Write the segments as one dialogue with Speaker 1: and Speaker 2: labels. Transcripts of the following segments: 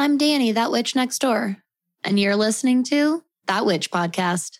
Speaker 1: I'm Danny, that witch next door, and you're listening to That Witch Podcast.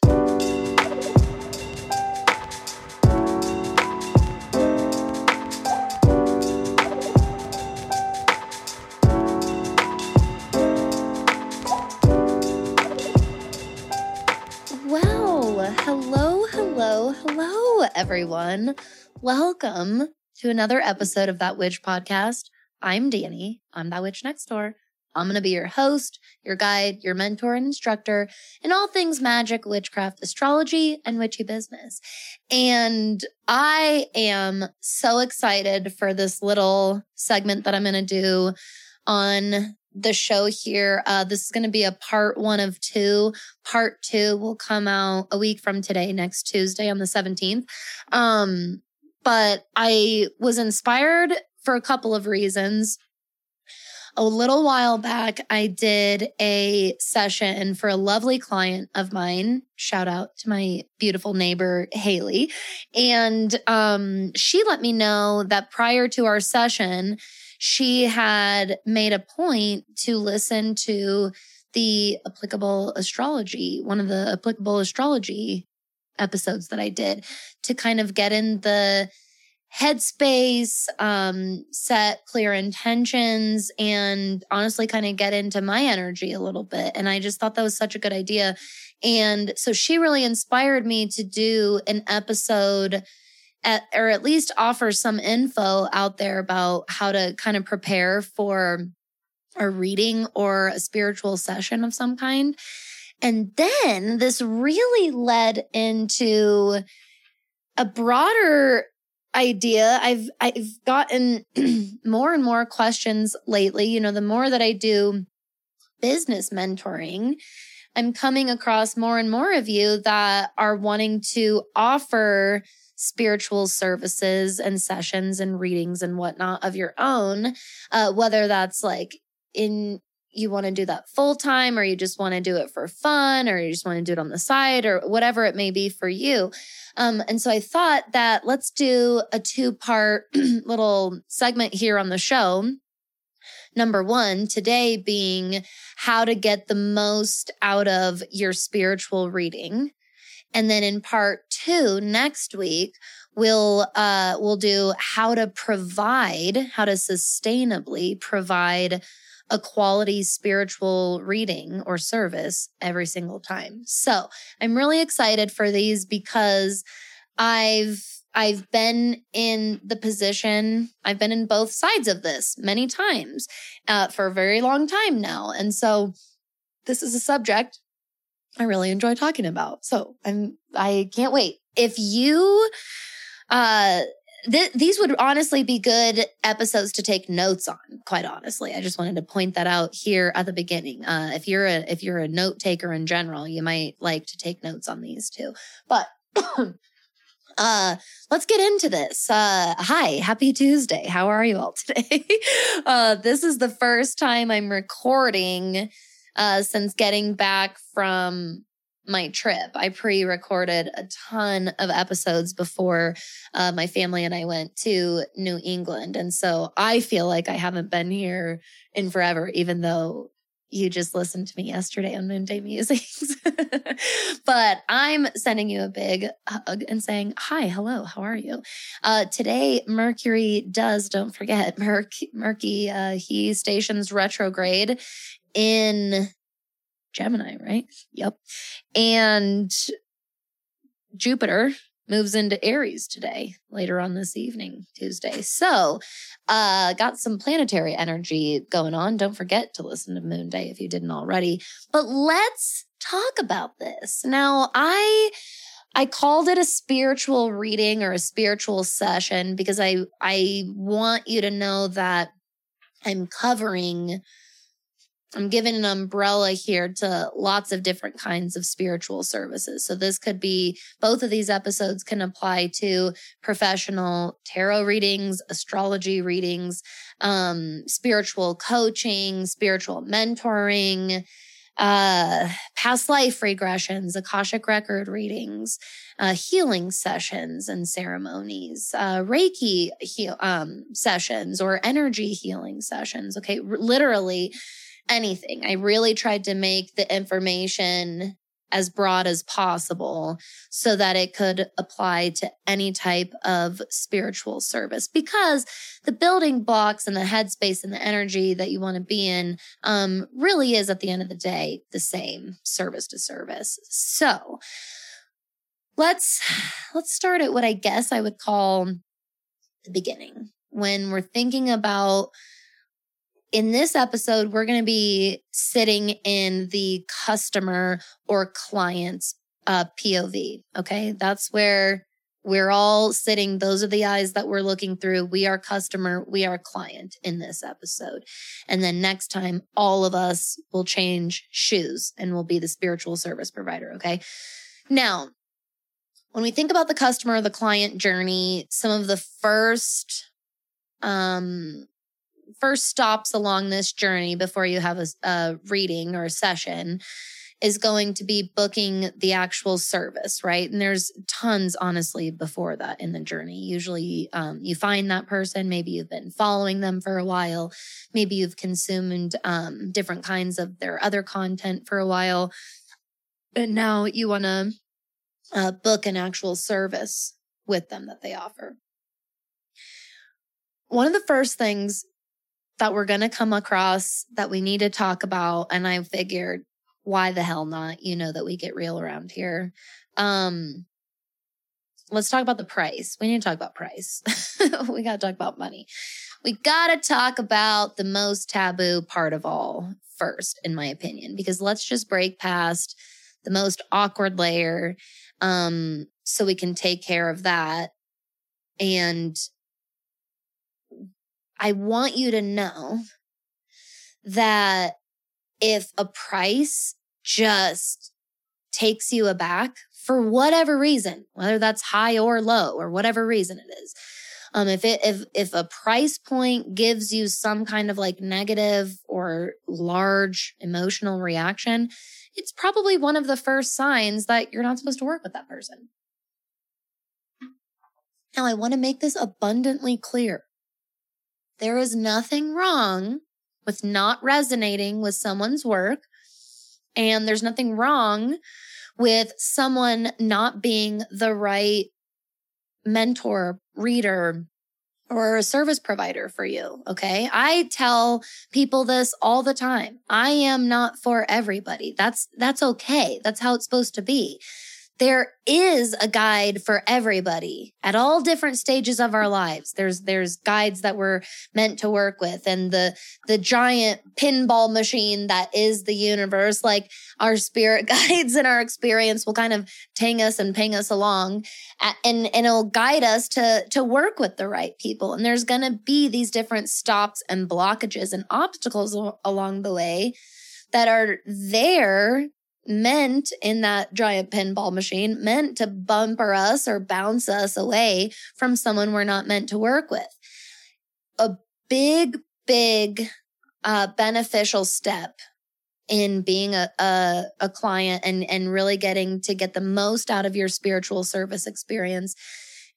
Speaker 1: Well, hello, hello, hello, everyone. Welcome to another episode of That Witch Podcast. I'm Danny. I'm That Witch Next Door. I'm going to be your host, your guide, your mentor and instructor in all things magic, witchcraft, astrology, and witchy business. And I am so excited for this little segment that I'm going to do on the show here. Uh, this is going to be a part one of two. Part two will come out a week from today, next Tuesday on the 17th. Um, but I was inspired for a couple of reasons a little while back, I did a session for a lovely client of mine. Shout out to my beautiful neighbor, Haley. And um, she let me know that prior to our session, she had made a point to listen to the applicable astrology, one of the applicable astrology episodes that I did to kind of get in the headspace, um, set clear intentions, and honestly kind of get into my energy a little bit. And I just thought that was such a good idea. And so she really inspired me to do an episode at, or at least offer some info out there about how to kind of prepare for a reading or a spiritual session of some kind. And then this really led into a broader idea. I've i've gotten more and more questions lately. You know the more that i do business mentoring i'm coming across more and more of you that are wanting to offer spiritual services and sessions and readings and whatnot of your own uh, whether that's like in you want to do that full time or you just want to do it for fun or you just want to do it on the side or whatever it may be for you. Um, and so I thought that let's do a two part little segment here on the show. Number one, today being how to get the most out of your spiritual reading. And then in part two, next week, we'll uh, we'll do how to provide, how to sustainably provide a quality spiritual reading or service every single time. So I'm really excited for these because I've I've been in the position, I've been in both sides of this many times uh, for a very long time now. And so this is a subject I really enjoy talking about. So I'm, I can't wait. If you, uh, th- these would honestly be good episodes to take notes on quite honestly. I just wanted to point that out here at the beginning. Uh, if you're a if you're a note taker in general you might like to take notes on these too. But uh let's get into this. Uh hi happy tuesday. How are you all today? Uh this is the first time i'm recording uh since getting back from my trip. I pre recorded a ton of episodes before uh, my family and I went to New England. And so I feel like I haven't been here in forever, even though you just listened to me yesterday on Moonday Musings. but I'm sending you a big hug and saying, Hi, hello, how are you? Uh, today, Mercury does, don't forget, Merc- Mercury, uh, he stations retrograde in Gemini, right? Yep. And Jupiter moves into Aries today, later on this evening, Tuesday. So, uh, got some planetary energy going on. Don't forget to listen to Moon Day if you didn't already. But let's talk about this. Now, I I called it a spiritual reading or a spiritual session because I I want you to know that I'm covering I'm giving an umbrella here to lots of different kinds of spiritual services. So this could be both of these episodes can apply to professional tarot readings, astrology readings, um, spiritual coaching, spiritual mentoring, uh, past life regressions, Akashic record readings, uh, healing sessions and ceremonies, uh, Reiki heal, um, sessions or energy healing sessions. Okay. R- literally anything. I really tried to make the information as broad as possible so that it could apply to any type of spiritual service because the building blocks and the headspace and the energy that you want to be in um, really is at the end of the day the same service to service so let's let's start at what i guess i would call the beginning when we're thinking about in this episode, we're going to be sitting in the customer or client's uh, POV. Okay. That's where we're all sitting. Those are the eyes that we're looking through. We are customer, we are client in this episode. And then next time, all of us will change shoes and we'll be the spiritual service provider. Okay. Now, when we think about the customer or the client journey, some of the first um first stops along this journey before you have a, a reading or a session is going to be booking the actual service, right? And there's tons, honestly, before that in the journey. Usually, um, you find that person. Maybe you've been following them for a while. Maybe you've consumed um, different kinds of their other content for a while. And now you want to uh, book an actual service with them that they offer. One of the first things that we're going to come across that we need to talk about. And I figured, why the hell not? You know that we get real around here. Um, let's talk about the price. We need to talk about price. we got to talk about money. We got to talk about the most taboo part of all first, in my opinion, because let's just break past the most awkward layer um, so we can take care of that. And I want you to know that if a price just takes you aback for whatever reason, whether that's high or low or whatever reason it is, um, if it if if a price point gives you some kind of like negative or large emotional reaction, it's probably one of the first signs that you're not supposed to work with that person. Now, I want to make this abundantly clear. There is nothing wrong with not resonating with someone's work. And there's nothing wrong with someone not being the right mentor, reader, or a service provider for you. Okay. I tell people this all the time. I am not for everybody. That's, that's okay. That's how it's supposed to be there is a guide for everybody at all different stages of our lives. There's, there's guides that we're meant to work with and the, the giant pinball machine that is the universe, like our spirit guides and our experience will kind of tang us and ping us along and, and it'll guide us to, to work with the right people. And there's going to be these different stops and blockages and obstacles along the way that are there meant in that giant pinball machine meant to bumper us or bounce us away from someone we're not meant to work with. A big, big uh, beneficial step in being a, a, a client and, and really getting to get the most out of your spiritual service experience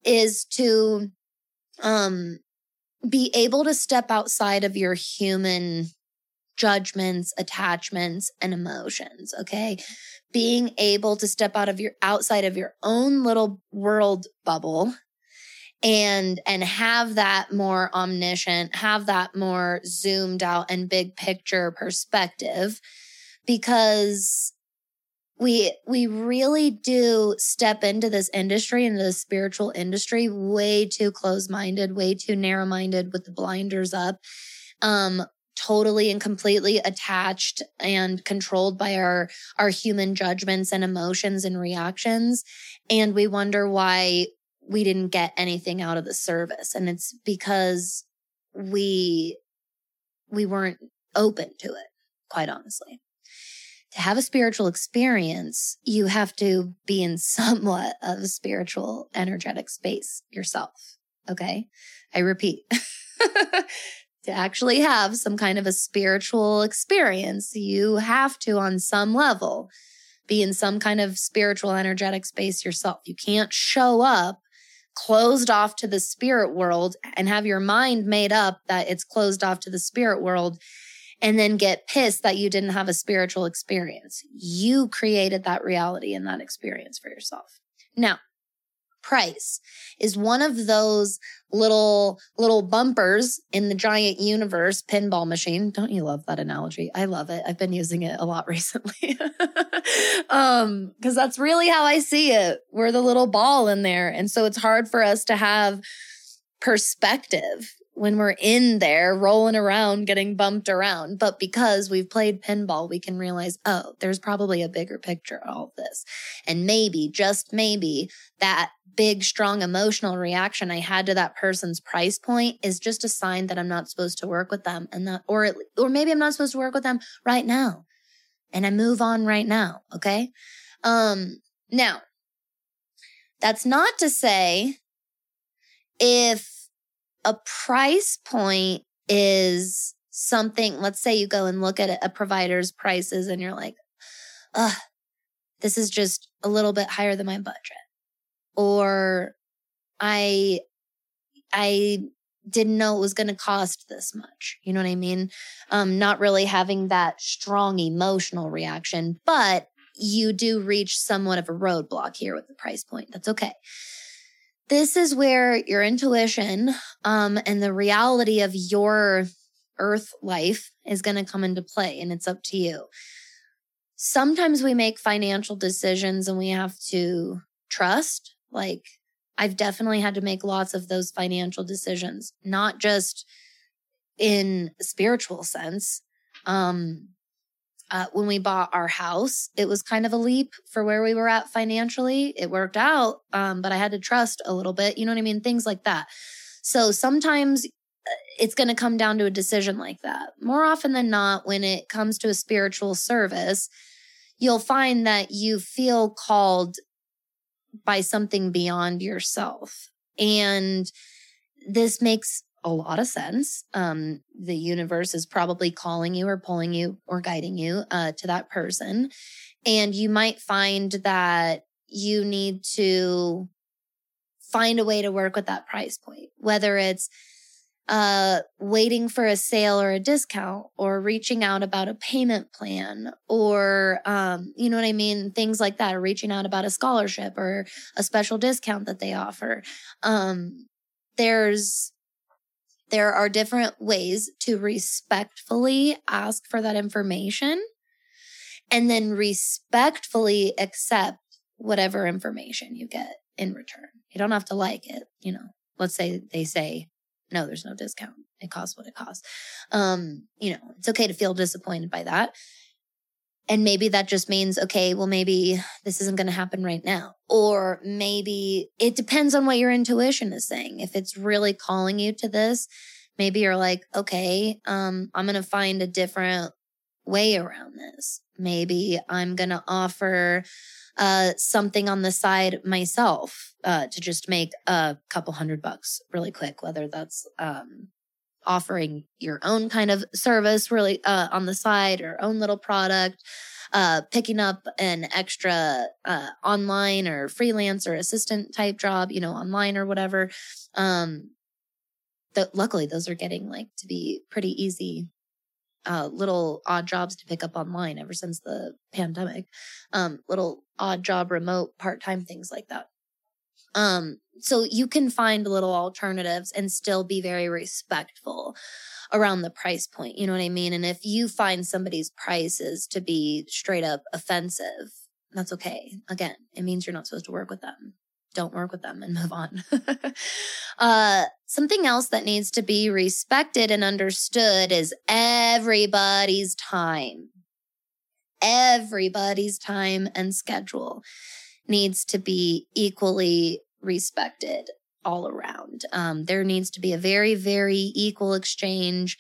Speaker 1: is to um, be able to step outside of your human judgments, attachments, and emotions. Okay. Being able to step out of your outside of your own little world bubble and and have that more omniscient have that more zoomed out and big picture perspective because we we really do step into this industry into the spiritual industry way too close minded way too narrow minded with the blinders up um totally and completely attached and controlled by our our human judgments and emotions and reactions. And we wonder why we didn't get anything out of the service. And it's because we we weren't open to it quite honestly. To have a spiritual experience you have to be in somewhat of a spiritual energetic space yourself okay? I repeat to actually have some kind of a spiritual experience, you have to, on some level, be in some kind of spiritual, energetic space yourself. You can't show up closed off to the spirit world and have your mind made up that it's closed off to the spirit world and then get pissed that you didn't have a spiritual experience. You created that reality and that experience for yourself. Now, price is one of those little little bumpers in the giant universe pinball machine. Don't you love that analogy? I love it. I've been using it a lot recently. Um because that's really how i see it. We're the little ball in there. And so it's hard for us to have perspective when we're in there rolling around, getting bumped around. But because we've played pinball, we can realize, oh, there's probably a bigger picture of all of this. And maybe, just maybe, that big, strong emotional reaction I had to that person's price point is just a sign that I'm not supposed to work with them and that, or, or maybe I'm not supposed to work with them right now. And I move on right now. Okay. Um, now that's not to say if a price point is something, let's say you go and look at a provider's prices and you're like, ugh, this is just a little bit higher than my budget. Or I, I didn't know it was going to cost this much. You know what I mean? Um, not really having that strong emotional reaction, but you do reach somewhat of a roadblock here with the price point. That's okay this is where your intuition um, and the reality of your earth life is going to come into play and it's up to you. Sometimes we make financial decisions and we have to trust. Like, I've definitely had to make lots of those financial decisions, not just in spiritual sense, um, uh, when we bought our house, it was kind of a leap for where we were at financially. It worked out, um, but I had to trust a little bit. You know what I mean? Things like that. So sometimes uh, it's going to come down to a decision like that. More often than not, when it comes to a spiritual service, you'll find that you feel called by something beyond yourself. And this makes a lot of sense. Um, the universe is probably calling you or pulling you or guiding you uh, to that person. And you might find that you need to find a way to work with that price point, whether it's uh, waiting for a sale or a discount or reaching out about a payment plan or, um, you know what I mean? Things like that, reaching out about a scholarship or a special discount that they offer. Um, there's there are different ways to respectfully ask for that information and then respectfully accept whatever information you get in return. You don't have to like it, you know. Let's say they say, no, there's no discount. It costs what it costs. Um, you know, it's okay to feel disappointed by that. And maybe that just means, okay, well, maybe this isn't going to happen right now. Or maybe it depends on what your intuition is saying. If it's really calling you to this, maybe you're like, okay, um, I'm going to find a different way around this. Maybe I'm going to offer uh, something on the side myself uh, to just make a couple hundred bucks really quick, whether that's um, offering your own kind of service really uh, on the side or own little product uh, picking up an extra uh, online or freelance or assistant type job you know online or whatever um that luckily those are getting like to be pretty easy uh, little odd jobs to pick up online ever since the pandemic um little odd job remote part-time things like that um, so you can find little alternatives and still be very respectful around the price point. You know what I mean? And if you find somebody's prices to be straight up offensive, that's okay. Again, it means you're not supposed to work with them. Don't work with them and move on. uh, something else that needs to be respected and understood is everybody's time. Everybody's time and schedule needs to be equally respected all around. Um, there needs to be a very, very equal exchange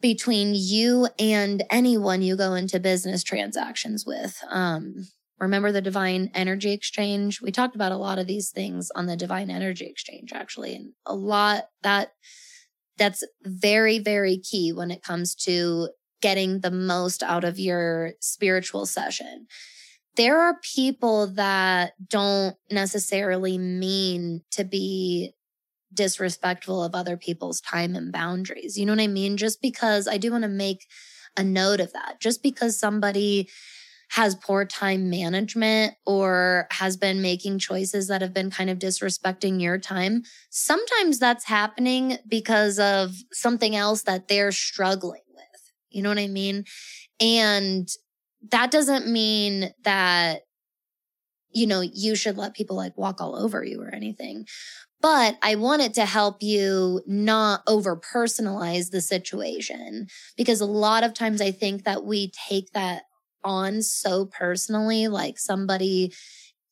Speaker 1: between you and anyone you go into business transactions with. Um, remember the divine energy exchange? We talked about a lot of these things on the divine energy exchange, actually, and a lot that that's very, very key when it comes to getting the most out of your spiritual session there are people that don't necessarily mean to be disrespectful of other people's time and boundaries. You know what I mean? Just because I do want to make a note of that. Just because somebody has poor time management or has been making choices that have been kind of disrespecting your time, sometimes that's happening because of something else that they're struggling with. You know what I mean? And that doesn't mean that you know, you should let people like walk all over you or anything. But I wanted to help you not over personalize the situation because a lot of times I think that we take that on so personally, like somebody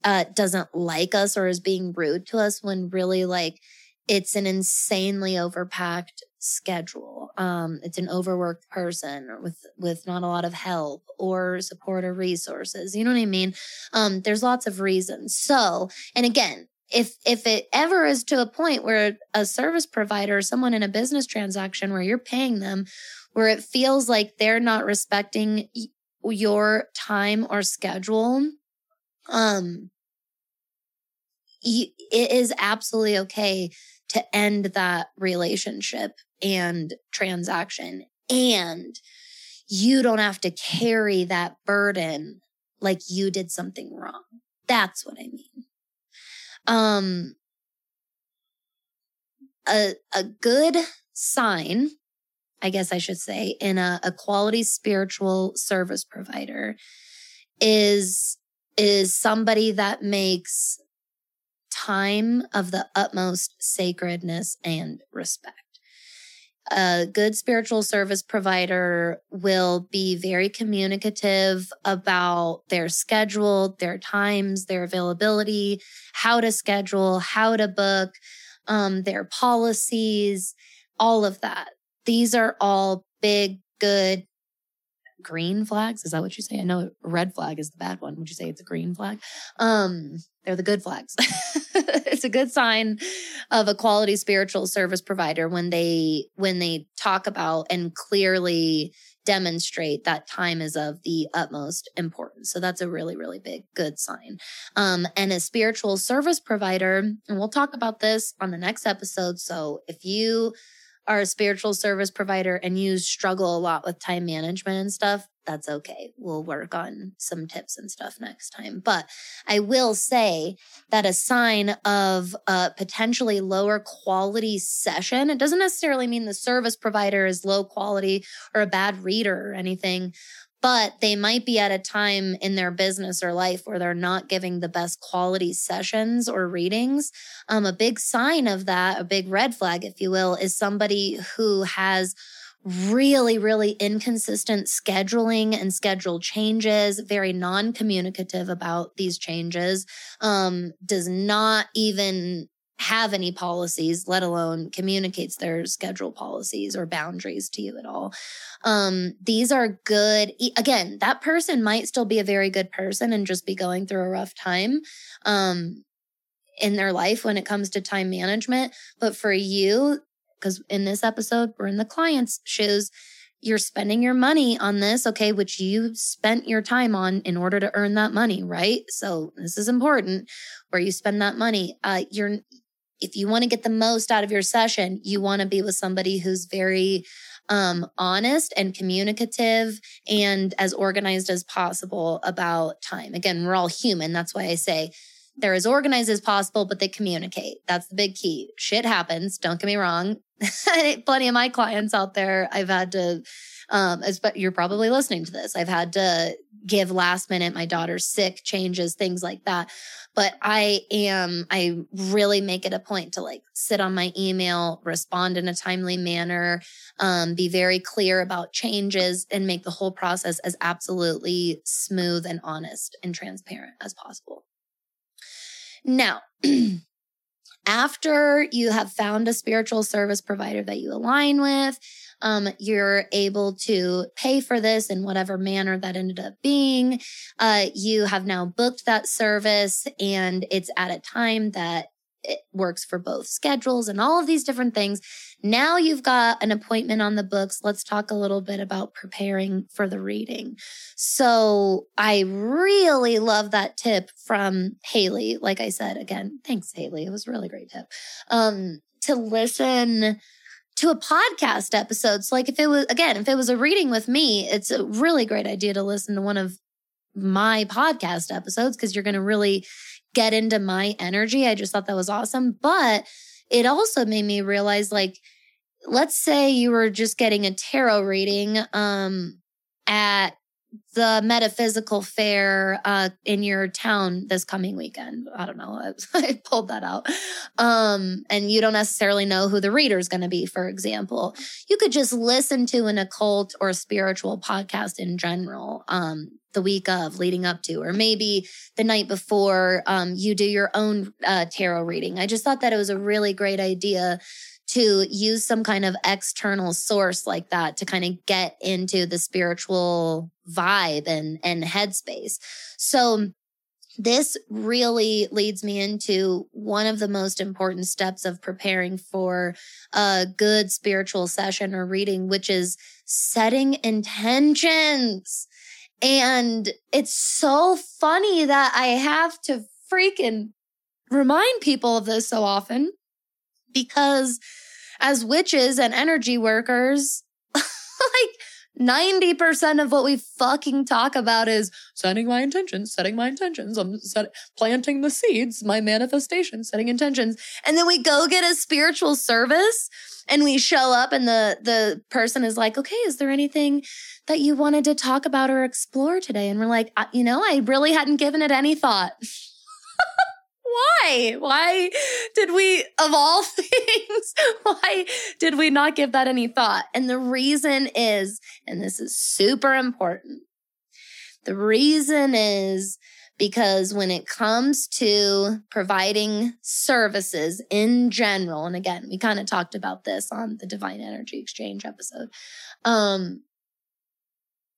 Speaker 1: uh, doesn't like us or is being rude to us when really like it's an insanely overpacked schedule. Um, it's an overworked person with with not a lot of help or support or resources. You know what I mean? Um, there's lots of reasons. So, and again, if if it ever is to a point where a service provider, someone in a business transaction where you're paying them, where it feels like they're not respecting your time or schedule, um, it is absolutely okay to end that relationship and transaction. And you don't have to carry that burden like you did something wrong. That's what I mean. Um, a, a good sign, I guess I should say, in a, a quality spiritual service provider is, is somebody that makes time of the utmost sacredness and respect. A good spiritual service provider will be very communicative about their schedule, their times, their availability, how to schedule, how to book, um, their policies, all of that. These are all big, good green flags. Is that what you say? I know red flag is the bad one. Would you say it's a green flag? Um, they're the good flags. it's a good sign of a quality spiritual service provider when they when they talk about and clearly demonstrate that time is of the utmost importance. So that's a really, really big good sign. Um, and a spiritual service provider, and we'll talk about this on the next episode. So if you are a spiritual service provider and you struggle a lot with time management and stuff, that's okay. We'll work on some tips and stuff next time. But I will say that a sign of a potentially lower quality session, it doesn't necessarily mean the service provider is low quality or a bad reader or anything, but they might be at a time in their business or life where they're not giving the best quality sessions or readings. Um, a big sign of that, a big red flag, if you will, is somebody who has really, really inconsistent scheduling and schedule changes, very non communicative about these changes, um, does not even have any policies, let alone communicates their schedule policies or boundaries to you at all. Um, these are good. Again, that person might still be a very good person and just be going through a rough time. Um, in their life when it comes to time management. But for you, because in this episode, we're in the client's shoes. You're spending your money on this, okay, which you spent your time on in order to earn that money, right? So this is important where you spend that money. Uh, you're, if you want to get the most out of your session, you want to be with somebody who's very um, honest and communicative and as organized as possible about time. Again, we're all human. That's why I say they're as organized as possible, but they communicate. That's the big key. Shit happens. Don't get me wrong. Plenty of my clients out there, I've had to, um, but you're probably listening to this. I've had to give last minute, my daughter's sick changes, things like that. But I am, I really make it a point to like sit on my email, respond in a timely manner, um, be very clear about changes and make the whole process as absolutely smooth and honest and transparent as possible. Now, after you have found a spiritual service provider that you align with, um, you're able to pay for this in whatever manner that ended up being. Uh, you have now booked that service and it's at a time that it works for both schedules and all of these different things. Now you've got an appointment on the books. Let's talk a little bit about preparing for the reading. So I really love that tip from Haley. Like I said, again, thanks, Haley. It was a really great tip. Um, to listen to a podcast episode. So like if it was again, if it was a reading with me, it's a really great idea to listen to one of my podcast episodes because you're going to really get into my energy. I just thought that was awesome. But it also made me realize like, let's say you were just getting a tarot reading um, at the metaphysical fair uh, in your town this coming weekend. I don't know. I, I pulled that out. Um, and you don't necessarily know who the reader is going to be, for example. You could just listen to an occult or spiritual podcast in general. Um, the week of leading up to, or maybe the night before um, you do your own uh, tarot reading. I just thought that it was a really great idea to use some kind of external source like that to kind of get into the spiritual vibe and and headspace. So this really leads me into one of the most important steps of preparing for a good spiritual session or reading, which is setting intentions. And it's so funny that I have to freaking remind people of this so often because as witches and energy workers, like 90% of what we fucking talk about is setting my intentions, setting my intentions. I'm set, planting the seeds, my manifestation, setting intentions. And then we go get a spiritual service and we show up and the, the person is like, okay, is there anything that you wanted to talk about or explore today? And we're like, you know, I really hadn't given it any thought. why? Why did we, of all things, why did we not give that any thought? And the reason is, and this is super important, the reason is because when it comes to providing services in general, and again, we kind of talked about this on the Divine Energy Exchange episode, um,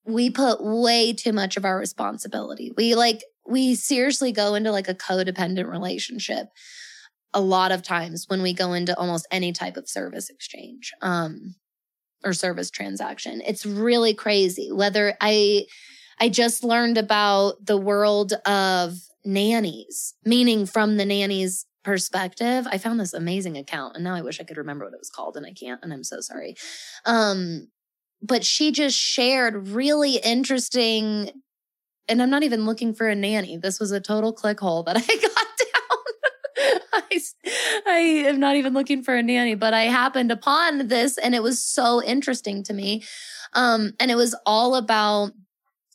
Speaker 1: we put way too much of our responsibility. We like we seriously go into like a codependent relationship a lot of times when we go into almost any type of service exchange um, or service transaction. It's really crazy. Whether I I just learned about the world of nannies, meaning from the nannies perspective. I found this amazing account and now I wish I could remember what it was called and I can't and I'm so sorry. Um but she just shared really interesting and I'm not even looking for a nanny. This was a total click hole that I got down. I, I am not even looking for a nanny, but I happened upon this and it was so interesting to me. Um, and it was all about,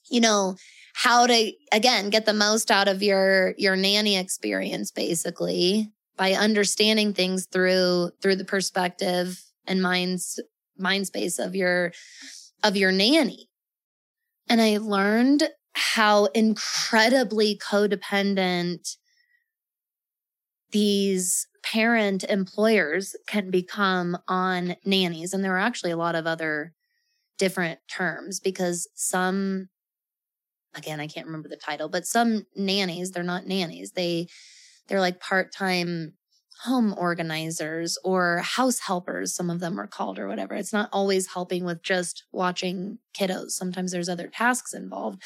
Speaker 1: you know, how to, again, get the most out of your, your nanny experience, basically by understanding things through, through the perspective and minds, mind space of your, of your nanny. And I learned how incredibly codependent these parent employers can become on nannies. And there are actually a lot of other different terms because some, again, I can't remember the title, but some nannies, they're not nannies. They, they're like part time home organizers or house helpers, some of them are called or whatever. It's not always helping with just watching kiddos. Sometimes there's other tasks involved.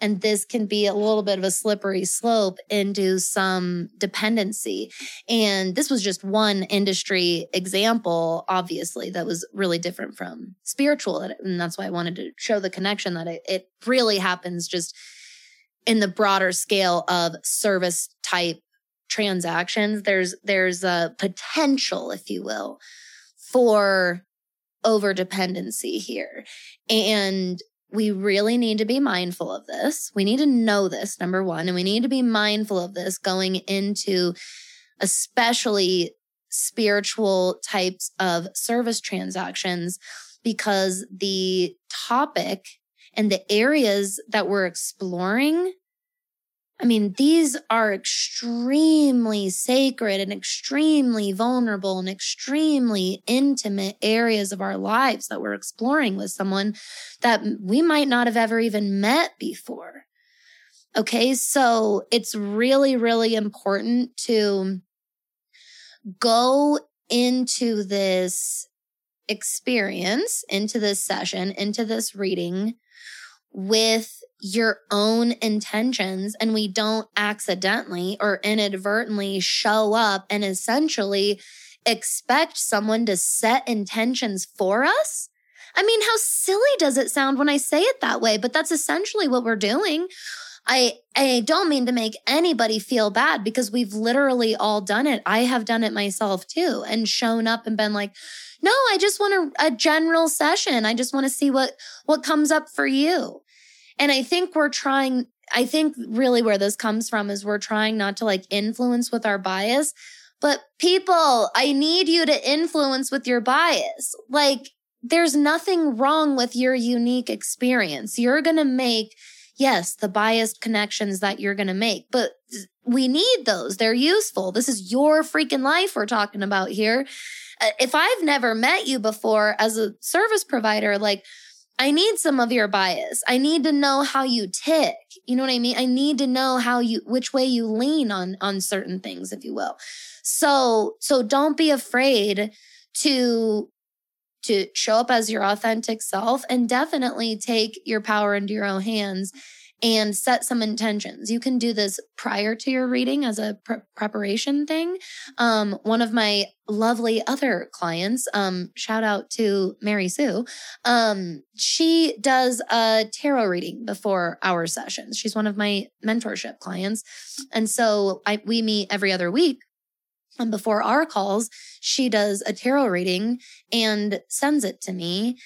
Speaker 1: And this can be a little bit of a slippery slope into some dependency. And this was just one industry example, obviously, that was really different from spiritual. And that's why I wanted to show the connection that it, it really happens just in the broader scale of service type transactions, there's there's a potential, if you will, for over dependency here. And we really need to be mindful of this. We need to know this, number one, and we need to be mindful of this going into especially spiritual types of service transactions because the topic and the areas that we're exploring I mean, these are extremely sacred and extremely vulnerable and extremely intimate areas of our lives that we're exploring with someone that we might not have ever even met before. Okay. So it's really, really important to go into this experience, into this session, into this reading with your own intentions and we don't accidentally or inadvertently show up and essentially expect someone to set intentions for us? I mean, how silly does it sound when I say it that way? But that's essentially what we're doing. I, I don't mean to make anybody feel bad because we've literally all done it. I have done it myself too and shown up and been like, no, I just want a, a general session. I just want to see what, what comes up for you. And I think we're trying, I think really where this comes from is we're trying not to like influence with our bias, but people, I need you to influence with your bias. Like there's nothing wrong with your unique experience. You're going to make, yes, the biased connections that you're going to make, but we need those. They're useful. This is your freaking life we're talking about here. Uh, if I've never met you before as a service provider, like, I need some of your bias. I need to know how you tick. You know what I mean? I need to know how you, which way you lean on, on certain things, if you will. So, so don't be afraid to, to show up as your authentic self and definitely take your power into your own hands and set some intentions. You can do this prior to your reading as a pre- preparation thing. Um, one of my lovely other clients, um, shout out to Mary Sue, um, she does a tarot reading before our sessions. She's one of my mentorship clients. And so I, we meet every other week. And before our calls, she does a tarot reading and sends it to me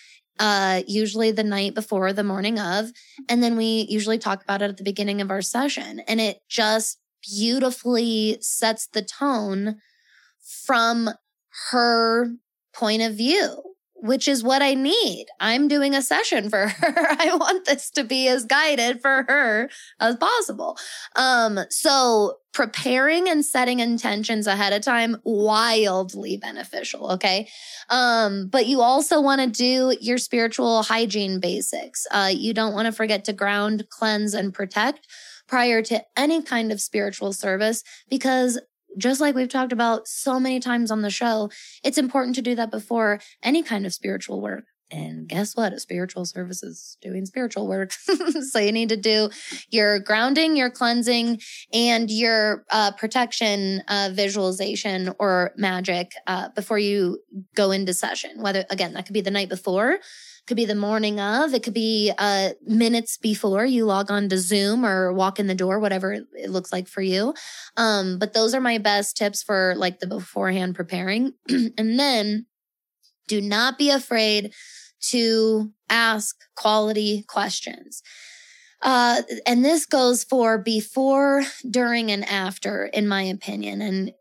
Speaker 1: uh, usually the night before, the morning of. And then we usually talk about it at the beginning of our session. And it just beautifully sets the tone from her point of view which is what I need. I'm doing a session for her. I want this to be as guided for her as possible. Um, so preparing and setting intentions ahead of time, wildly beneficial. Okay. Um, but you also want to do your spiritual hygiene basics. Uh, you don't want to forget to ground, cleanse, and protect prior to any kind of spiritual service because just like we've talked about so many times on the show, it's important to do that before any kind of spiritual work. And guess what? A spiritual service is doing spiritual work. so you need to do your grounding, your cleansing, and your uh, protection uh, visualization or magic uh, before you go into session. Whether, again, that could be the night before could be the morning of, it could be uh, minutes before you log on to Zoom or walk in the door, whatever it looks like for you. Um, but those are my best tips for like the beforehand preparing. and then do not be afraid to ask quality questions. Uh, and this goes for before, during, and after, in my opinion. And,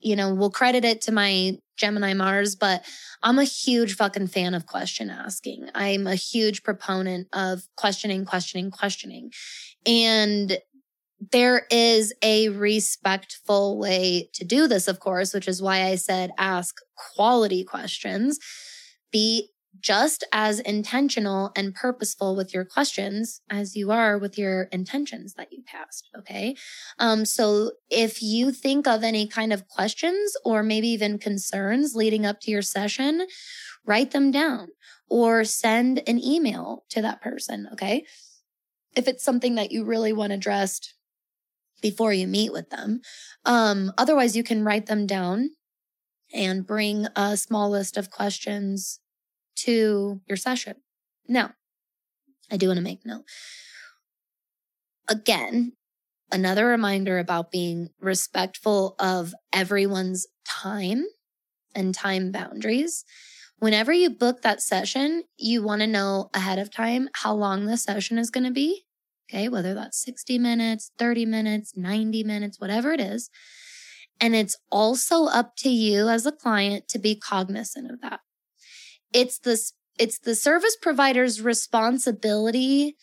Speaker 1: you know, we'll credit it to my Gemini Mars, but I'm a huge fucking fan of question asking. I'm a huge proponent of questioning, questioning, questioning. And there is a respectful way to do this, of course, which is why I said ask quality questions. Be just as intentional and purposeful with your questions as you are with your intentions that you cast. Okay. Um, so if you think of any kind of questions or maybe even concerns leading up to your session, write them down or send an email to that person. Okay. If it's something that you really want addressed before you meet with them. Um, otherwise you can write them down and bring a small list of questions to your session. Now, I do want to make note. Again, another reminder about being respectful of everyone's time and time boundaries. Whenever you book that session, you want to know ahead of time how long the session is going to be. Okay. Whether that's 60 minutes, 30 minutes, 90 minutes, whatever it is. And it's also up to you as a client to be cognizant of that it's this it's the service provider's responsibility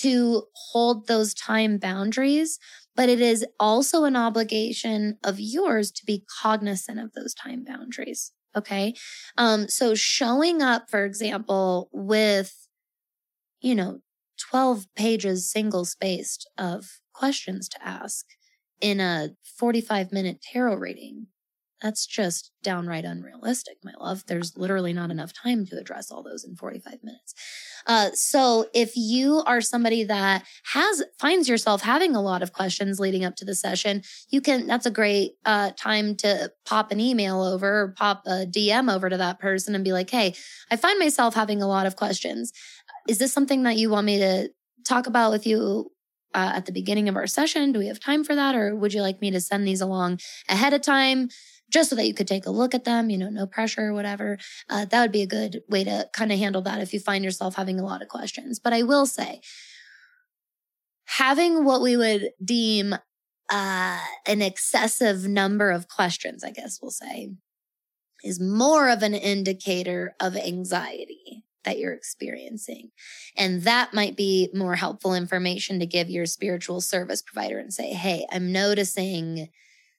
Speaker 1: to hold those time boundaries, but it is also an obligation of yours to be cognizant of those time boundaries. Okay. Um, so showing up, for example, with, you know, 12 pages single spaced of questions to ask in a 45 minute tarot reading That's just downright unrealistic, my love. There's literally not enough time to address all those in 45 minutes. Uh, so if you are somebody that has finds yourself having a lot of questions leading up to the session, you can. That's a great uh, time to pop an email over, or pop a DM over to that person, and be like, "Hey, I find myself having a lot of questions. Is this something that you want me to talk about with you uh, at the beginning of our session? Do we have time for that? Or would you like me to send these along ahead of time? Just so that you could take a look at them, you know, no pressure or whatever. Uh, that would be a good way to kind of handle that if you find yourself having a lot of questions. But I will say, having what we would deem uh, an excessive number of questions, I guess we'll say, is more of an indicator of anxiety that you're experiencing. And that might be more helpful information to give your spiritual service provider and say, Hey, I'm noticing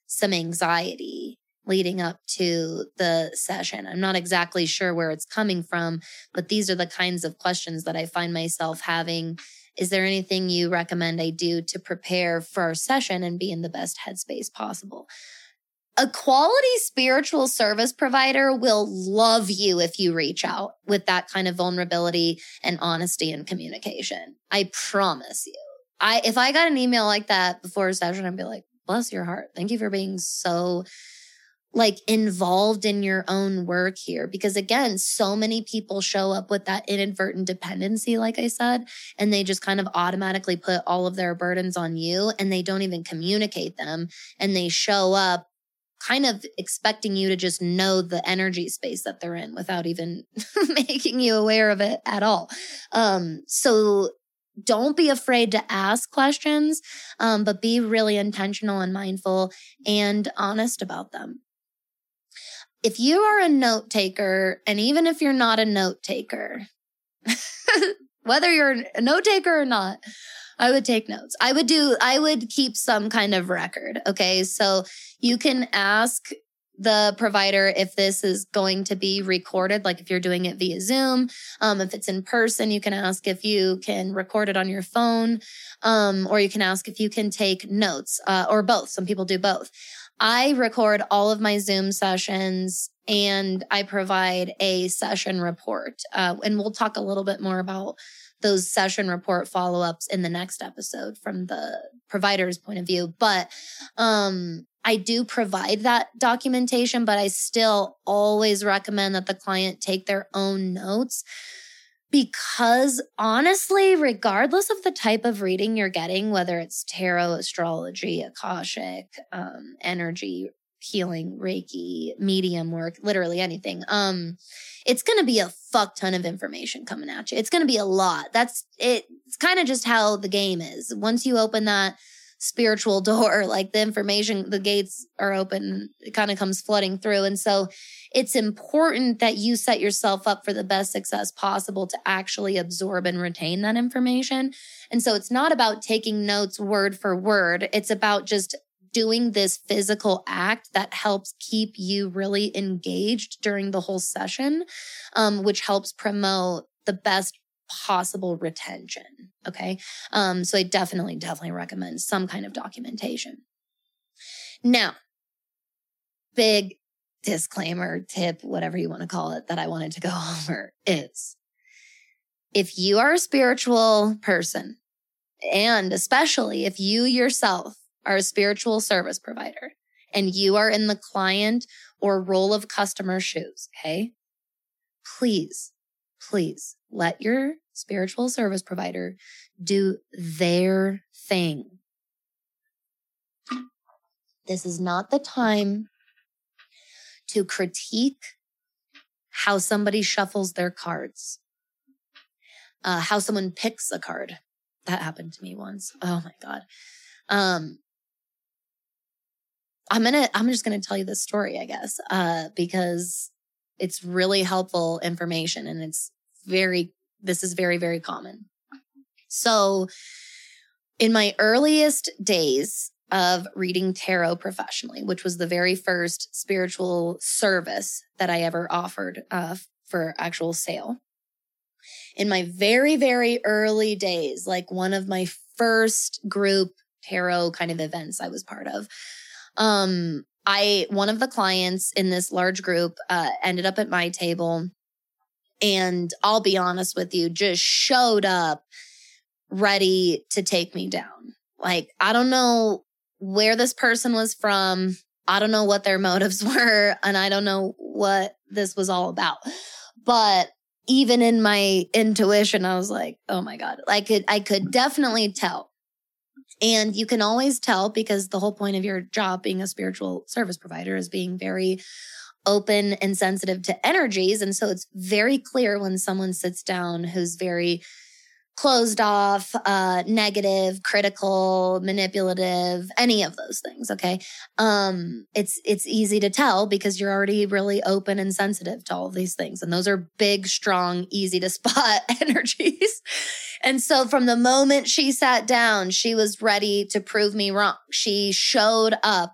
Speaker 1: some anxiety leading up to the session. I'm not exactly sure where it's coming from, but these are the kinds of questions that I find myself having. Is there anything you recommend I do to prepare for our session and be in the best headspace possible? A quality spiritual service provider will love you if you reach out with that kind of vulnerability and honesty and communication. I promise you. I if I got an email like that before a session, I'd be like, bless your heart. Thank you for being so like involved in your own work here. Because again, so many people show up with that inadvertent dependency, like I said, and they just kind of automatically put all of their burdens on you and they don't even communicate them. And they show up kind of expecting you to just know the energy space that they're in without even making you aware of it at all. Um, so don't be afraid to ask questions, um, but be really intentional and mindful and honest about them if you are a note taker, and even if you're not a note taker, whether you're a note taker or not, I would take notes. I would do, I would keep some kind of record. Okay. So you can ask the provider if this is going to be recorded, like if you're doing it via Zoom. Um, if it's in person, you can ask if you can record it on your phone, um, or you can ask if you can take notes, uh, or both. Some people do both. I record all of my Zoom sessions and I provide a session report. Uh, and we'll talk a little bit more about those session report follow ups in the next episode from the provider's point of view. But um, I do provide that documentation, but I still always recommend that the client take their own notes because honestly, regardless of the type of reading you're getting, whether it's tarot, astrology, Akashic, um, energy, healing, Reiki, medium work, literally anything, um, it's going to be a fuck ton of information coming at you. It's going to be a lot. That's it. It's kind of just how the game is. Once you open that spiritual door, like the information, the gates are open, it kind of comes flooding through. And so it's important that you set yourself up for the best success possible to actually absorb and retain that information. And so it's not about taking notes word for word. It's about just doing this physical act that helps keep you really engaged during the whole session, um, which helps promote the best possible retention. Okay. Um, so I definitely, definitely recommend some kind of documentation. Now, big disclaimer, tip, whatever you want to call it, that I wanted to go over is if you are a spiritual person, and especially if you yourself are a spiritual service provider and you are in the client or role of customer shoes, okay? Please, please let your spiritual service provider do their thing. This is not the time to critique how somebody shuffles their cards, uh, how someone picks a card. That happened to me once. Oh my God. Um, I'm gonna, I'm just gonna tell you this story, I guess, uh, because it's really helpful information and it's very, this is very, very common. So in my earliest days, of reading tarot professionally, which was the very first spiritual service that I ever offered uh, for actual sale. In my very, very early days, like one of my first group tarot kind of events I was part of, um, I, one of the clients in this large group, uh, ended up at my table. And I'll be honest with you, just showed up ready to take me down. Like, I don't know where this person was from. I don't know what their motives were. And I don't know what this was all about. But even in my intuition, I was like, oh my God, I could, I could definitely tell. And you can always tell because the whole point of your job being a spiritual service provider is being very open and sensitive to energies. And so it's very clear when someone sits down who's very closed off, uh, negative, critical, manipulative, any of those things. Okay. Um, it's, it's easy to tell because you're already really open and sensitive to all of these things. And those are big, strong, easy to spot energies. and so from the moment she sat down, she was ready to prove me wrong. She showed up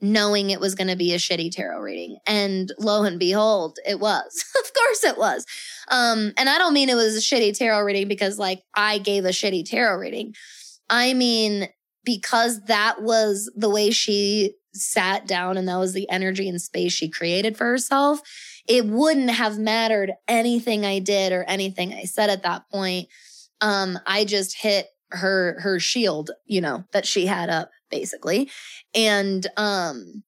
Speaker 1: knowing it was going to be a shitty tarot reading. And lo and behold, it was. of course it was. Um, and I don't mean it was a shitty tarot reading because like I gave a shitty tarot reading. I mean, because that was the way she sat down and that was the energy and space she created for herself. It wouldn't have mattered anything I did or anything I said at that point. Um, I just hit her, her shield, you know, that she had up basically. And, um,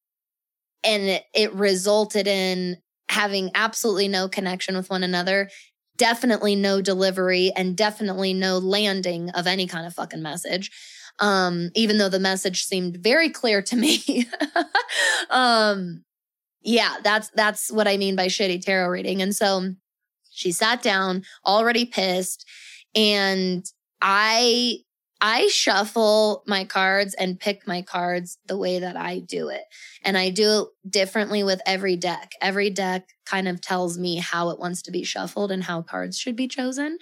Speaker 1: and it, it resulted in having absolutely no connection with one another, definitely no delivery, and definitely no landing of any kind of fucking message. Um, even though the message seemed very clear to me. um, yeah, that's that's what I mean by shitty tarot reading. And so she sat down, already pissed, and I I shuffle my cards and pick my cards the way that I do it. And I do it differently with every deck. Every deck kind of tells me how it wants to be shuffled and how cards should be chosen.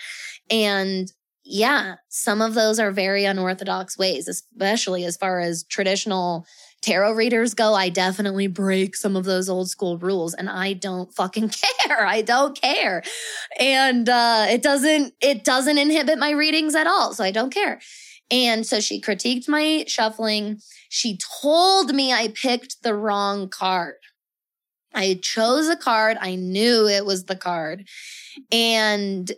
Speaker 1: And yeah, some of those are very unorthodox ways, especially as far as traditional tarot readers go. I definitely break some of those old school rules and I don't fucking care. I don't care. And uh it doesn't it doesn't inhibit my readings at all. So I don't care. And so she critiqued my shuffling. She told me I picked the wrong card. I chose a card. I knew it was the card. And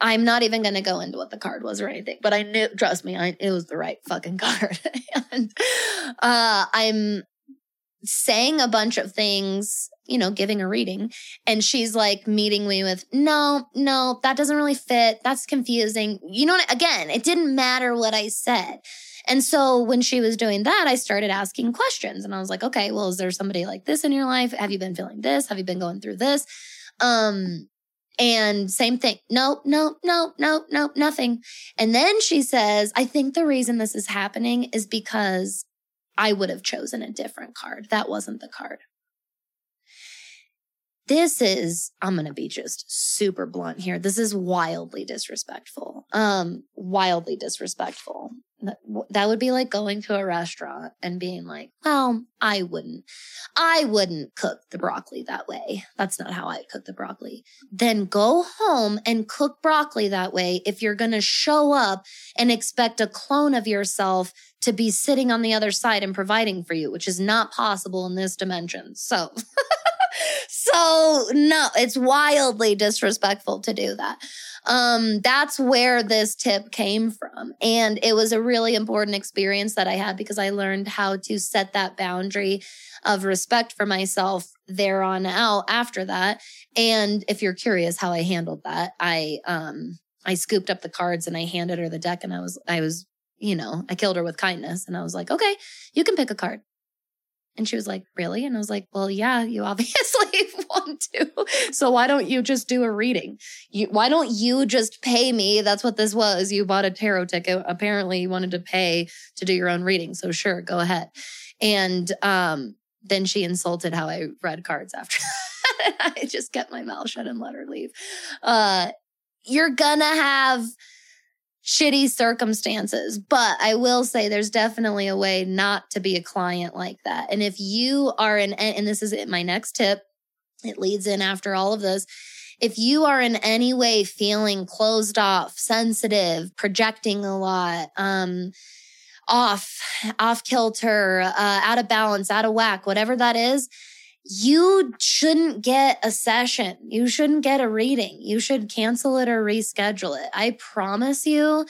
Speaker 1: I'm not even going to go into what the card was or anything, but I knew, trust me, I, it was the right fucking card. and uh, I'm saying a bunch of things, you know, giving a reading. And she's like meeting me with, no, no, that doesn't really fit. That's confusing. You know, again, it didn't matter what I said. And so when she was doing that, I started asking questions and I was like, okay, well, is there somebody like this in your life? Have you been feeling this? Have you been going through this? Um, and same thing. No, no, no, no, no, nothing. And then she says, I think the reason this is happening is because I would have chosen a different card. That wasn't the card. This is, I'm going to be just super blunt here. This is wildly disrespectful. Um, wildly disrespectful. That, would be like going to a restaurant and being like, well, I wouldn't, I wouldn't cook the broccoli that way. That's not how I cook the broccoli. Then go home and cook broccoli that way if you're going to show up and expect a clone of yourself to be sitting on the other side and providing for you, which is not possible in this dimension. So, so no, it's wildly disrespectful to do that. Um, that's where this tip came from. And it was a really important experience that I had because I learned how to set that boundary of respect for myself there on out after that. And if you're curious how I handled that, I, um, I scooped up the cards and I handed her the deck and I was, I was, you know, I killed her with kindness and I was like, okay, you can pick a card. And she was like, Really? And I was like, Well, yeah, you obviously want to. So why don't you just do a reading? You, why don't you just pay me? That's what this was. You bought a tarot ticket. Apparently, you wanted to pay to do your own reading. So sure, go ahead. And um, then she insulted how I read cards after I just kept my mouth shut and let her leave. Uh, you're gonna have shitty circumstances. But I will say there's definitely a way not to be a client like that. And if you are in, and this is my next tip, it leads in after all of this. If you are in any way feeling closed off, sensitive, projecting a lot, um, off, off kilter, uh, out of balance, out of whack, whatever that is, you shouldn't get a session. You shouldn't get a reading. You should cancel it or reschedule it. I promise you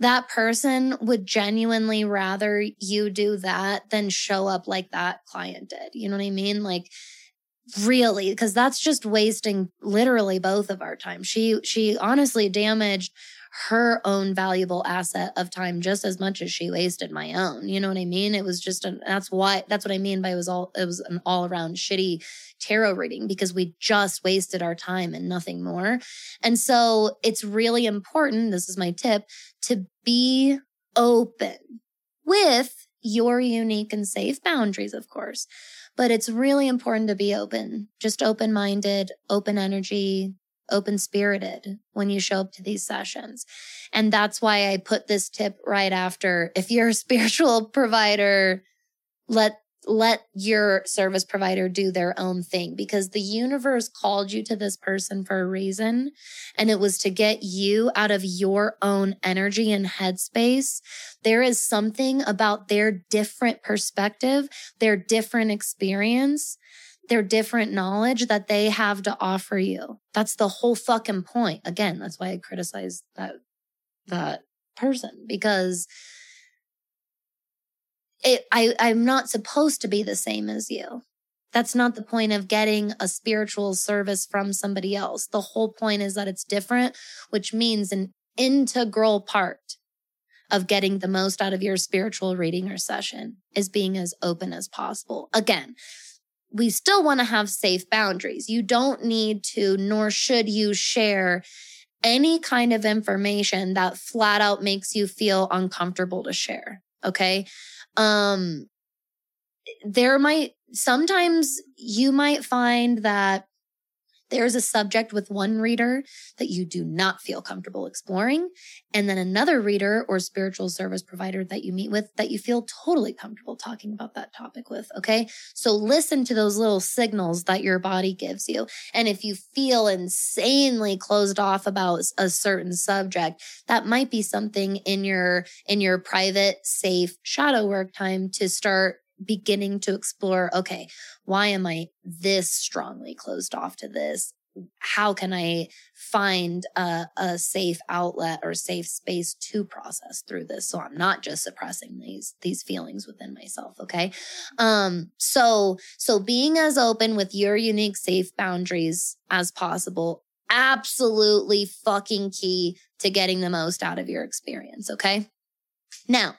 Speaker 1: that person would genuinely rather you do that than show up like that client did. You know what I mean? Like, really because that's just wasting literally both of our time she she honestly damaged her own valuable asset of time just as much as she wasted my own you know what i mean? It was just a, that's why that's what i mean by it was all it was an all around shitty tarot reading because we just wasted our time and nothing more. And so it's really important this is my tip to be open with your unique and safe boundaries of course but it's really important to be open, just open minded, open energy, open spirited when you show up to these sessions. And that's why I put this tip right after. If you're a spiritual provider, let let your service provider do their own thing because the universe called you to this person for a reason. And it was to get you out of your own energy and headspace. There is something about their different perspective, their different experience, their different knowledge that they have to offer you. That's the whole fucking point. Again, that's why I criticize that, that person because it, I, I'm not supposed to be the same as you. That's not the point of getting a spiritual service from somebody else. The whole point is that it's different, which means an integral part of getting the most out of your spiritual reading or session is being as open as possible. Again, we still want to have safe boundaries. You don't need to, nor should you share any kind of information that flat out makes you feel uncomfortable to share. Okay um there might sometimes you might find that there's a subject with one reader that you do not feel comfortable exploring, and then another reader or spiritual service provider that you meet with that you feel totally comfortable talking about that topic with. Okay. So listen to those little signals that your body gives you. And if you feel insanely closed off about a certain subject, that might be something in your, in your private, safe shadow work time to start beginning to explore okay, why am I this strongly closed off to this? How can I find a, a safe outlet or safe space to process through this? So I'm not just suppressing these, these feelings within myself. Okay. Um, so, so being as open with your unique safe boundaries as possible absolutely fucking key to getting the most out of your experience. Okay. Now,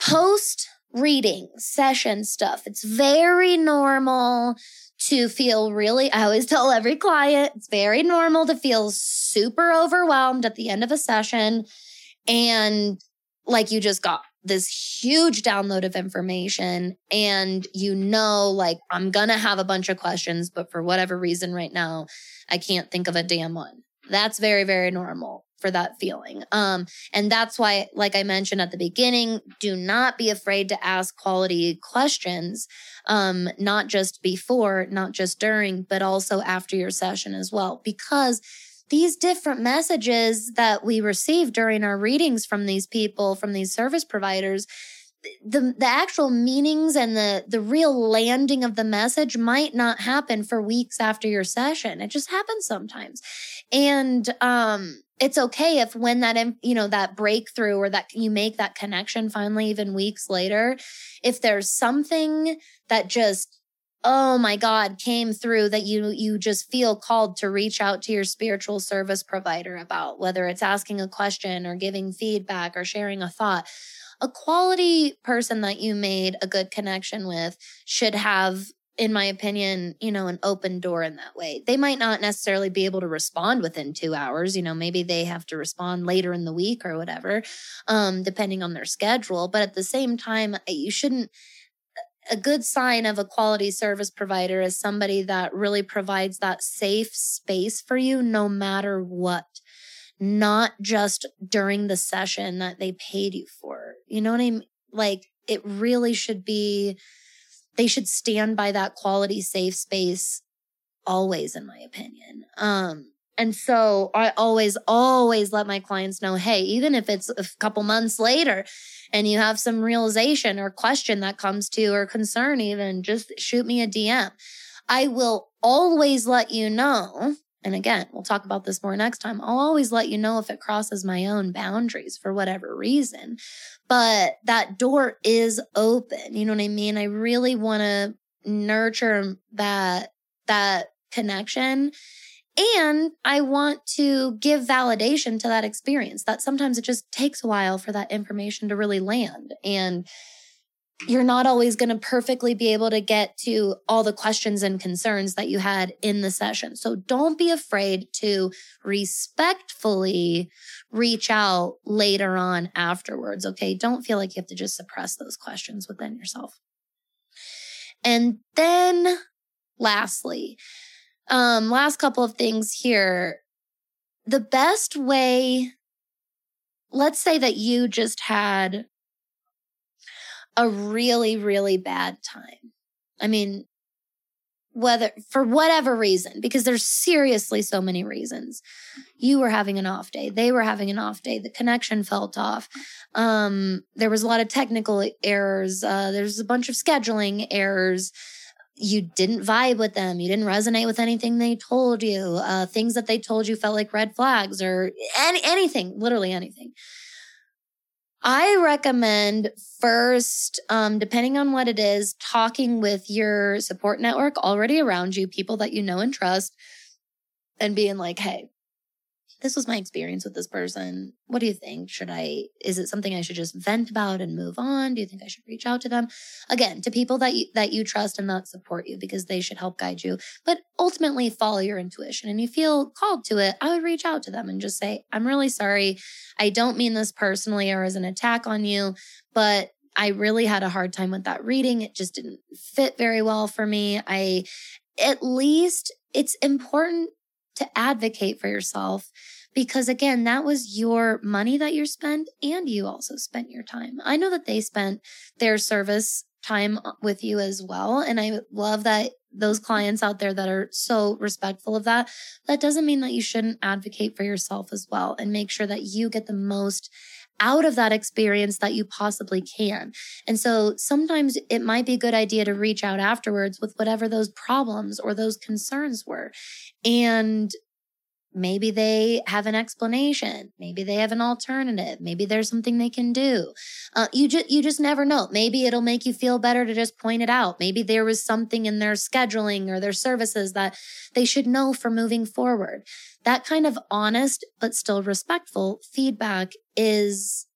Speaker 1: post reading session stuff. It's very normal to feel really, I always tell every client, it's very normal to feel super overwhelmed at the end of a session and like you just got this huge download of information and you know like I'm going to have a bunch of questions but for whatever reason right now I can't think of a damn one. That's very very normal for that feeling. Um, and that's why, like I mentioned at the beginning, do not be afraid to ask quality questions, um, not just before, not just during, but also after your session as well, because these different messages that we receive during our readings from these people, from these service providers, the the actual meanings and the the real landing of the message might not happen for weeks after your session. It just happens sometimes. And um it's okay if when that you know that breakthrough or that you make that connection finally even weeks later if there's something that just oh my god came through that you you just feel called to reach out to your spiritual service provider about whether it's asking a question or giving feedback or sharing a thought a quality person that you made a good connection with should have in my opinion, you know, an open door in that way. They might not necessarily be able to respond within two hours. You know, maybe they have to respond later in the week or whatever, um, depending on their schedule. But at the same time, you shouldn't. A good sign of a quality service provider is somebody that really provides that safe space for you no matter what not just during the session that they paid you for. You know what I mean? Like it really should be, they should stand by that quality safe space always, in my opinion. Um, And so I always, always let my clients know, hey, even if it's a couple months later and you have some realization or question that comes to or concern, even just shoot me a DM. I will always let you know. And again, we'll talk about this more next time. I'll always let you know if it crosses my own boundaries for whatever reason. But that door is open. You know what I mean? I really want to nurture that, that connection and I want to give validation to that experience that sometimes it just takes a while for that information to really land. And you're not always going to perfectly be able to get to all the questions and concerns that you had in the session. So don't be afraid to respectfully reach out later on afterwards. Okay. Don't feel like you have to just suppress those questions within yourself. And then lastly, um, last couple of things here. The best way, let's say that you just had a really, really bad time. I mean, whether for whatever reason, because there's seriously so many reasons. You were having an off day. They were having an off day. The connection felt off. Um, there was a lot of technical errors. Uh, there's a bunch of scheduling errors you didn't vibe with them. You didn't resonate with anything they told you. Uh, things that they told you felt like red flags or any, anything, literally anything. I recommend first, um, depending on what it is, talking with your support network already around you, people that you know and trust, and being like, hey, this was my experience with this person. What do you think? Should I, is it something I should just vent about and move on? Do you think I should reach out to them? Again, to people that you, that you trust and that support you because they should help guide you, but ultimately follow your intuition and you feel called to it. I would reach out to them and just say, I'm really sorry. I don't mean this personally or as an attack on you, but I really had a hard time with that reading. It just didn't fit very well for me. I, at least it's important to advocate for yourself because again, that was your money that you spent and you also spent your time. I know that they spent their service time uh, with you as well. And I love that those clients out there that are so respectful of that. That doesn't mean that you shouldn't advocate for yourself as well and make sure that you get the most out of that experience that you possibly can. And so sometimes it might be a good idea to reach out afterwards with whatever those problems or those concerns were and Maybe they have an explanation. Maybe they have an alternative. Maybe there's something they can do. Uh, you just you just never know. Maybe it'll make you feel better to just point it out. Maybe there was something in their scheduling or their services that they should know for moving forward. That kind of honest but still respectful feedback is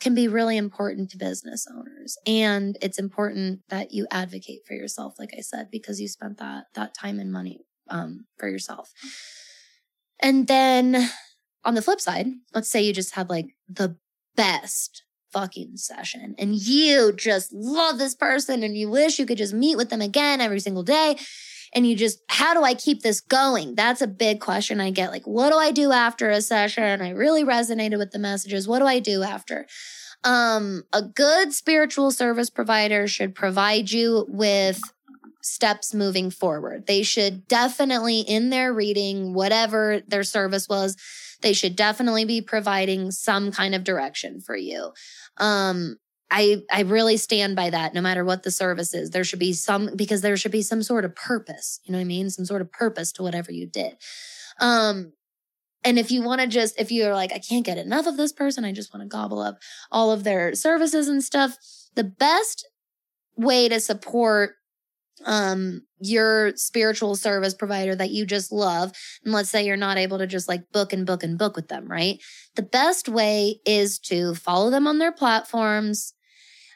Speaker 1: can be really important to business owners and it's important that you advocate for yourself like i said because you spent that that time and money um, for yourself and then on the flip side, let's say you just had like the best fucking session and you just love this person and you wish you could just meet with them again every single day. And you just, how do I keep this going? That's a big question I get. Like, what do I do after a session? I really resonated with the messages. What do I do after? Um, a good spiritual service provider should provide you with steps moving forward. They should definitely, in their reading, whatever their service was, they should definitely be providing some kind of direction for you. Um, I I really stand by that no matter what the service is. There should be some because there should be some sort of purpose, you know what I mean? Some sort of purpose to whatever you did. Um and if you want to just if you're like I can't get enough of this person, I just want to gobble up all of their services and stuff, the best way to support um your spiritual service provider that you just love and let's say you're not able to just like book and book and book with them right the best way is to follow them on their platforms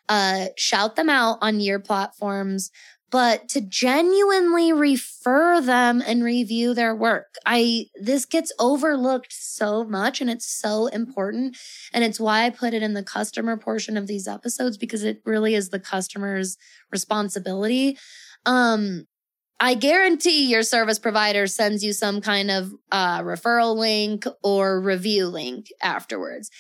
Speaker 1: uh shout them out on your platforms but to genuinely refer them and review their work. I, this gets overlooked so much and it's so important. And it's why I put it in the customer portion of these episodes because it really is the customer's responsibility. Um, I guarantee your service provider sends you some kind of uh, referral link or review link afterwards.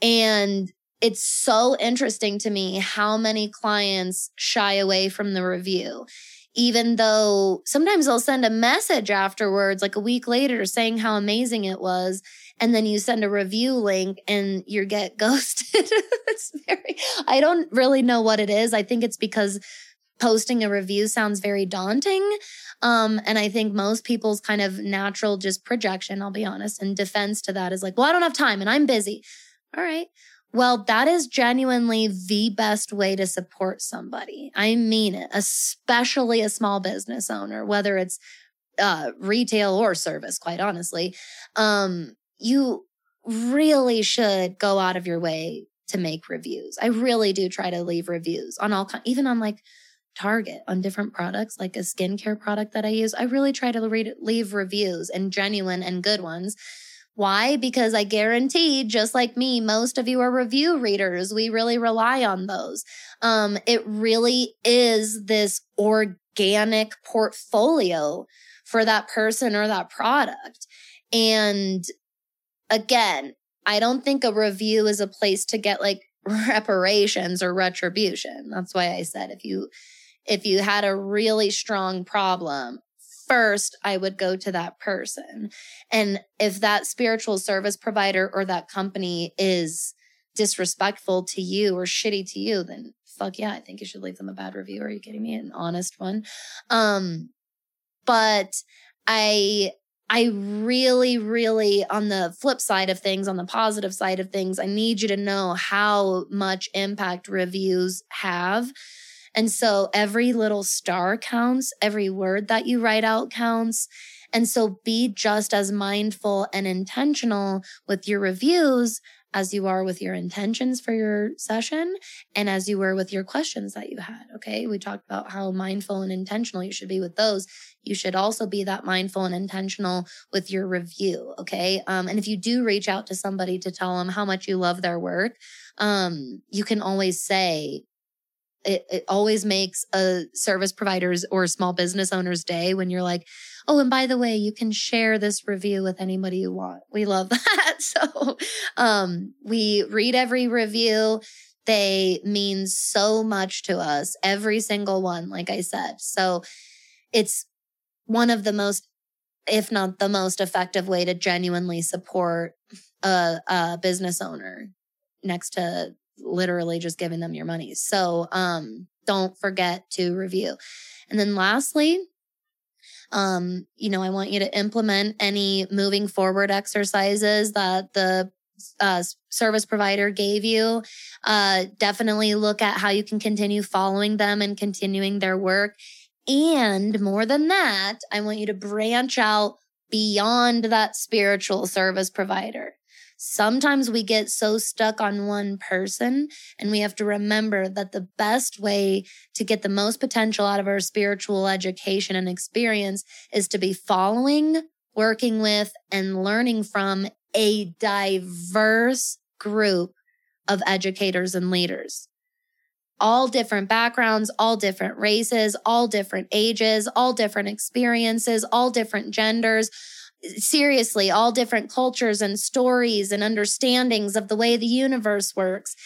Speaker 1: And it's so interesting to me how many clients shy away from the review. even though sometimes they'll send a message afterwards, like a week later, saying how amazing it was. And then you send a review link and you get ghosted. it's very, I don't really know what it is. I think it's because posting a review sounds very daunting. Um, and I think most people's kind of natural just projection, I'll be honest, and defense to that is like, well, I don't have time and I'm busy. All right. Well, that is genuinely the best way to support somebody. I mean it, especially a small business owner, whether it's uh, retail or service, quite honestly. Um, you really should go out of your way to make reviews. I really do try to leave reviews on all, even on like Target on different products, like a skincare product that I use. I really try to read, leave reviews and genuine and good ones. Why? Because I guarantee, just like me, most of you are review readers. We really rely on those. Um, it really is this organic portfolio for that person or that product. And again, I don't think a review is a place to get like reparations or retribution. That's why I said if you if you had a really strong problem, first I would go to that person. And if that spiritual service provider or that company is disrespectful to you or shitty to you, then fuck yeah, I think you should leave them a bad review. Are you kidding me? An honest one. Um, but I I really, really, on the flip side of things, on the positive side of things, I need you to know how much impact reviews have and so every little star counts, every word that you write out counts. And so be just as mindful and intentional with your reviews as you are with your intentions for your session and as you were with your questions that you had. Okay. We talked about how mindful and intentional you should be with those. You should also be that mindful and intentional with your review. Okay. Um, and if you do reach out to somebody to tell them how much you love their work, um, you can always say, it, it always makes a service provider's or small business owner's day when you're like, oh, and by the way, you can share this review with anybody you want. We love that. so um, we read every review. They mean so much to us, every single one, like I said. So it's one of the most, if not the most effective way to genuinely support a, a business owner next to literally just giving them your money. So um, don't forget to review. And then lastly, um, you know, I want you to implement any moving forward exercises that the uh, service provider gave you. Uh, definitely look at how you can continue following them and continuing their work. And more than that, I want you to branch out beyond that spiritual service provider. Sometimes we get so stuck on one person, and we have to remember that the best way to get the most potential out of our spiritual education and experience is to be following, working with, and learning from a diverse group of educators and leaders. All different backgrounds, all different races, all different ages, all different experiences, all different genders, seriously all different cultures and stories and understandings of the way the universe works.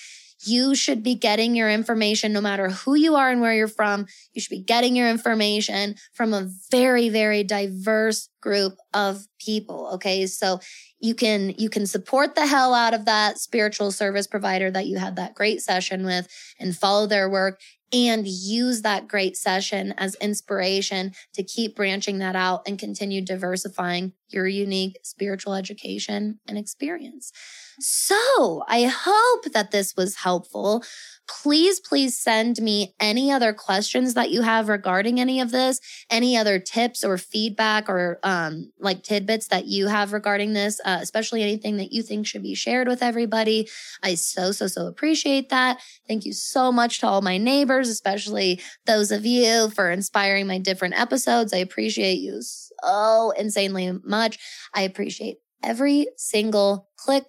Speaker 1: You should be getting your information no matter who you are and where you're from. You should be getting your information from a very, very diverse group of people. Okay. So you can, you can support the hell out of that spiritual service provider that you had that great session with and follow their work and use that great session as inspiration to keep branching that out and continue diversifying your unique spiritual education and experience. So I hope that this was helpful please, please send me any other questions that you have regarding any of this, any other tips or feedback or um, like tidbits that you have regarding this, uh, especially anything that you think should be shared with everybody. I so, so, so appreciate that. Thank you so much to all my neighbors, especially those of you for inspiring my different episodes. I appreciate you so insanely much. I appreciate every single click,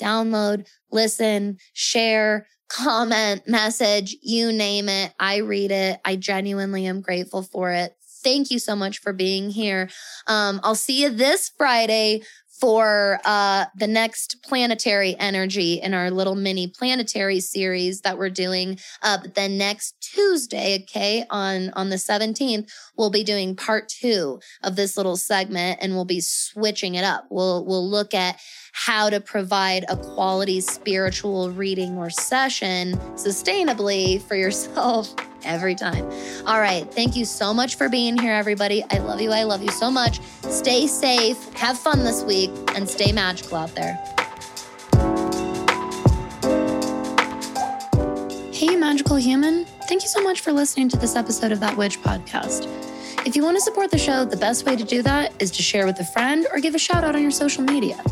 Speaker 1: download, listen, share, comment, message, you name it. I read it. I genuinely am grateful for it. Thank you so much for being here. Um, I'll see you this Friday for uh, the next planetary energy in our little mini planetary series that we're doing. Uh, but next Tuesday, okay, on on the 17th, we'll be doing part two of this little segment, and we'll be switching it up. We'll we'll look at how to provide a quality spiritual reading or session sustainably for yourself every time. All right. Thank you so much for being here, everybody. I love you. I love you so much. Stay safe, have fun this week, and stay magical out there. Hey, magical human. Thank you so much for listening to this episode of That Witch podcast. If you want to support the show, the best way to do that is to share with a friend or give a shout out on your social media.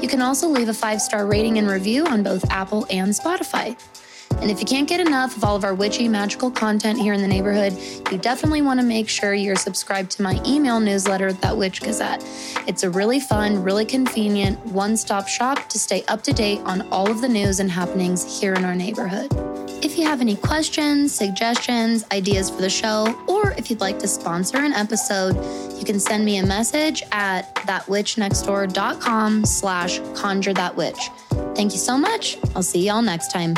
Speaker 1: You can also leave a five star rating and review on both Apple and Spotify. And if you can't get enough of all of our witchy magical content here in the neighborhood, you definitely want to make sure you're subscribed to my email newsletter, That Witch Gazette. It's a really fun, really convenient one stop shop to stay up to date on all of the news and happenings here in our neighborhood. If you have any questions, suggestions, ideas for the show, or if you'd like to sponsor an episode, you can send me a message at thatwitchnextdoor.com slash conjure that witch. Thank you so much. I'll see y'all next time.